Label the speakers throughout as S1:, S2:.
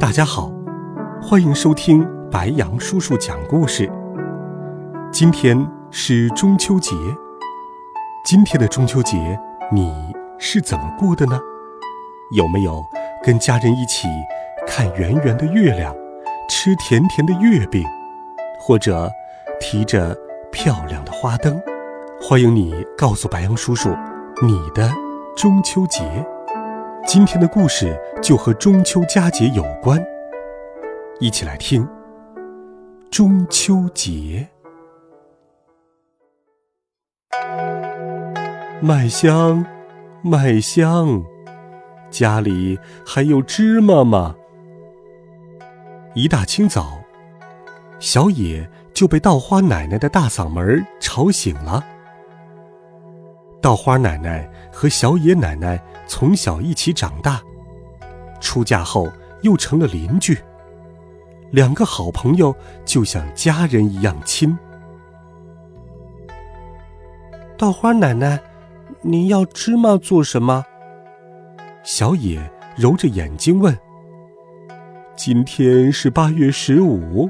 S1: 大家好，欢迎收听白杨叔叔讲故事。今天是中秋节，今天的中秋节你是怎么过的呢？有没有跟家人一起看圆圆的月亮，吃甜甜的月饼，或者提着漂亮的花灯？欢迎你告诉白杨叔叔你的中秋节。今天的故事就和中秋佳节有关，一起来听。中秋节，麦香，麦香，家里还有芝麻吗？一大清早，小野就被稻花奶奶的大嗓门吵醒了。稻花奶奶和小野奶奶从小一起长大，出嫁后又成了邻居。两个好朋友就像家人一样亲。
S2: 稻花奶奶，您要芝麻做什么？
S1: 小野揉着眼睛问。今天是八月十五，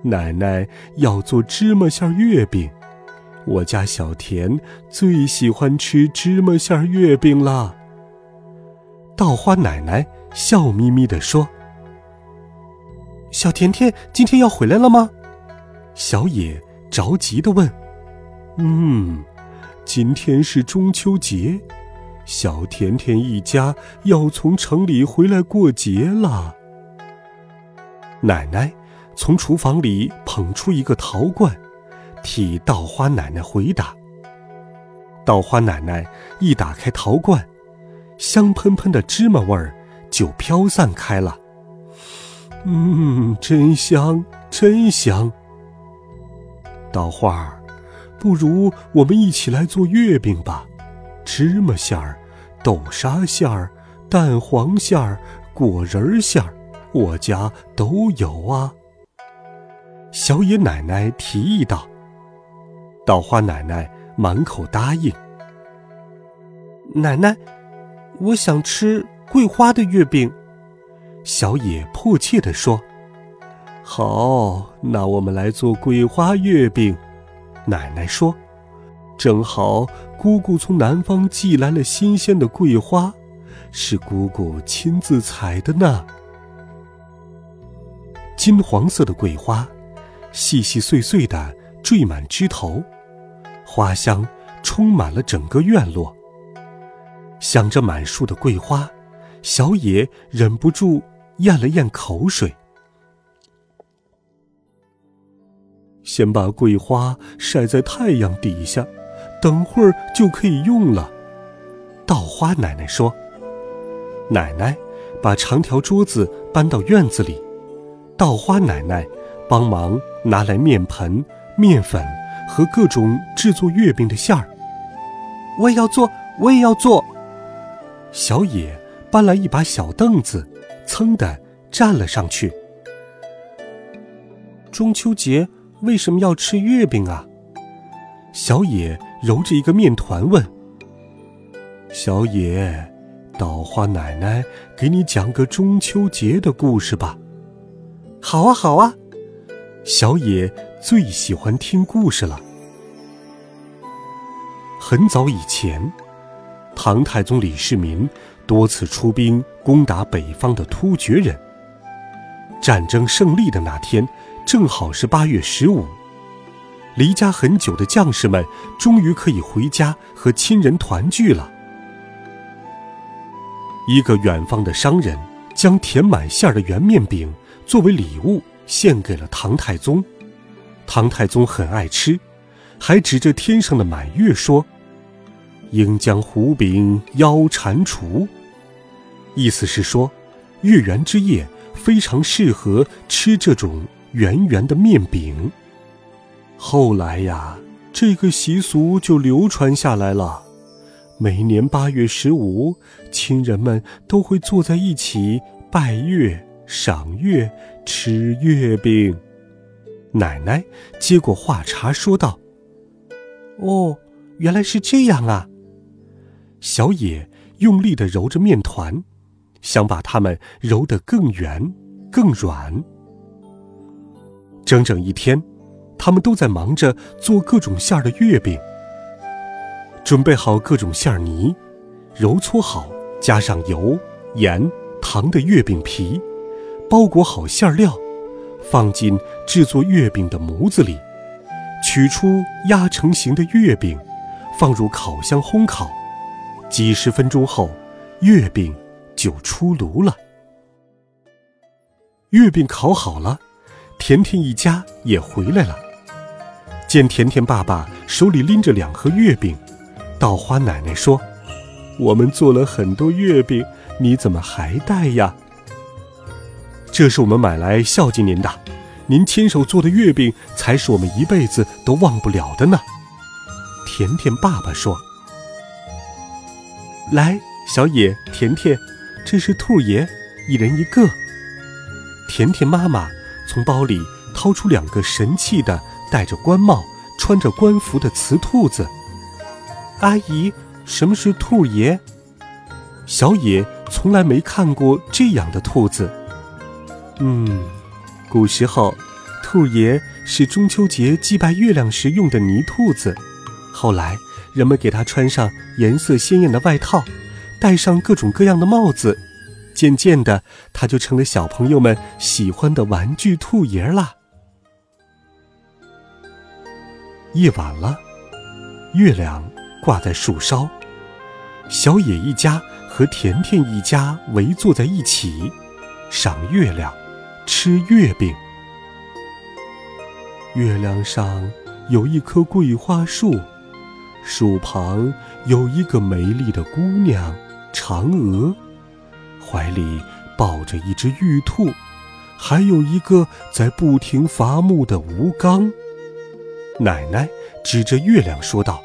S1: 奶奶要做芝麻馅月饼。我家小田最喜欢吃芝麻馅月饼了。稻花奶奶笑眯眯地说：“
S2: 小甜甜今天要回来了吗？”
S1: 小野着急地问。“嗯，今天是中秋节，小甜甜一家要从城里回来过节了。”奶奶从厨房里捧出一个陶罐。替稻花奶奶回答。稻花奶奶一打开陶罐，香喷喷的芝麻味儿就飘散开了。嗯，真香，真香。稻花儿，不如我们一起来做月饼吧，芝麻馅儿、豆沙馅儿、蛋黄馅儿、果仁馅儿，我家都有啊。小野奶奶提议道。稻花奶奶满口答应。
S2: 奶奶，我想吃桂花的月饼。
S1: 小野迫切地说：“好，那我们来做桂花月饼。”奶奶说：“正好姑姑从南方寄来了新鲜的桂花，是姑姑亲自采的呢。金黄色的桂花，细细碎碎的缀满枝头。”花香充满了整个院落。想着满树的桂花，小野忍不住咽了咽口水。先把桂花晒在太阳底下，等会儿就可以用了。稻花奶奶说：“奶奶把长条桌子搬到院子里，稻花奶奶帮忙拿来面盆、面粉。”和各种制作月饼的馅儿，
S2: 我也要做，我也要做。
S1: 小野搬来一把小凳子，噌的站了上去。
S2: 中秋节为什么要吃月饼啊？
S1: 小野揉着一个面团问。小野，稻花奶奶给你讲个中秋节的故事吧。
S2: 好啊，好啊。
S1: 小野最喜欢听故事了。很早以前，唐太宗李世民多次出兵攻打北方的突厥人。战争胜利的那天，正好是八月十五，离家很久的将士们终于可以回家和亲人团聚了。一个远方的商人将填满馅儿的圆面饼作为礼物。献给了唐太宗，唐太宗很爱吃，还指着天上的满月说：“应将胡饼邀蟾蜍。”意思是说，月圆之夜非常适合吃这种圆圆的面饼。后来呀，这个习俗就流传下来了。每年八月十五，亲人们都会坐在一起拜月、赏月、吃月饼。奶奶接过话茬说道：“
S2: 哦，原来是这样啊。”
S1: 小野用力的揉着面团，想把它们揉得更圆、更软。整整一天，他们都在忙着做各种馅儿的月饼。准备好各种馅儿泥，揉搓好，加上油、盐、糖的月饼皮，包裹好馅料，放进制作月饼的模子里，取出压成型的月饼，放入烤箱烘烤。几十分钟后，月饼就出炉了。月饼烤好了，甜甜一家也回来了。见甜甜爸爸手里拎着两盒月饼。稻花奶奶说：“我们做了很多月饼，你怎么还带呀？”这是我们买来孝敬您的，您亲手做的月饼才是我们一辈子都忘不了的呢。”甜甜爸爸说：“来，小野、甜甜，这是兔爷，一人一个。”甜甜妈妈从包里掏出两个神气的、戴着官帽、穿着官服的瓷兔子。阿姨，什么是兔爷？小野从来没看过这样的兔子。嗯，古时候，兔爷是中秋节祭拜月亮时用的泥兔子。后来，人们给它穿上颜色鲜艳的外套，戴上各种各样的帽子，渐渐的，它就成了小朋友们喜欢的玩具兔爷啦。夜晚了，月亮。挂在树梢，小野一家和甜甜一家围坐在一起，赏月亮，吃月饼。月亮上有一棵桂花树，树旁有一个美丽的姑娘嫦娥，怀里抱着一只玉兔，还有一个在不停伐木的吴刚。奶奶指着月亮说道。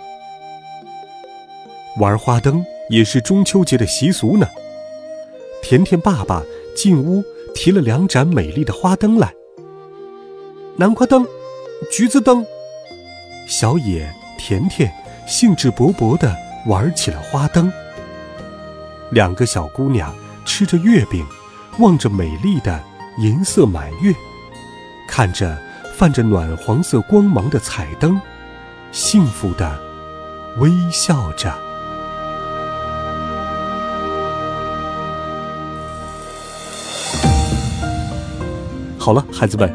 S1: 玩花灯也是中秋节的习俗呢。甜甜爸爸进屋提了两盏美丽的花灯来，南瓜灯、橘子灯。小野、甜甜兴致勃勃地玩起了花灯。两个小姑娘吃着月饼，望着美丽的银色满月，看着泛着暖黄色光芒的彩灯，幸福地微笑着。好了，孩子们，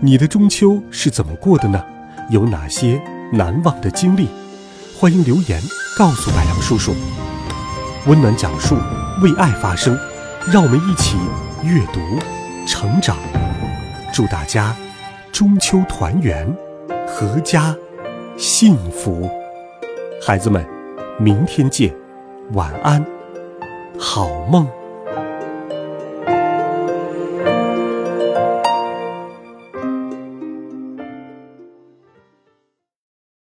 S1: 你的中秋是怎么过的呢？有哪些难忘的经历？欢迎留言告诉白杨叔叔。温暖讲述，为爱发声，让我们一起阅读、成长。祝大家中秋团圆，阖家幸福。孩子们，明天见，晚安，好梦。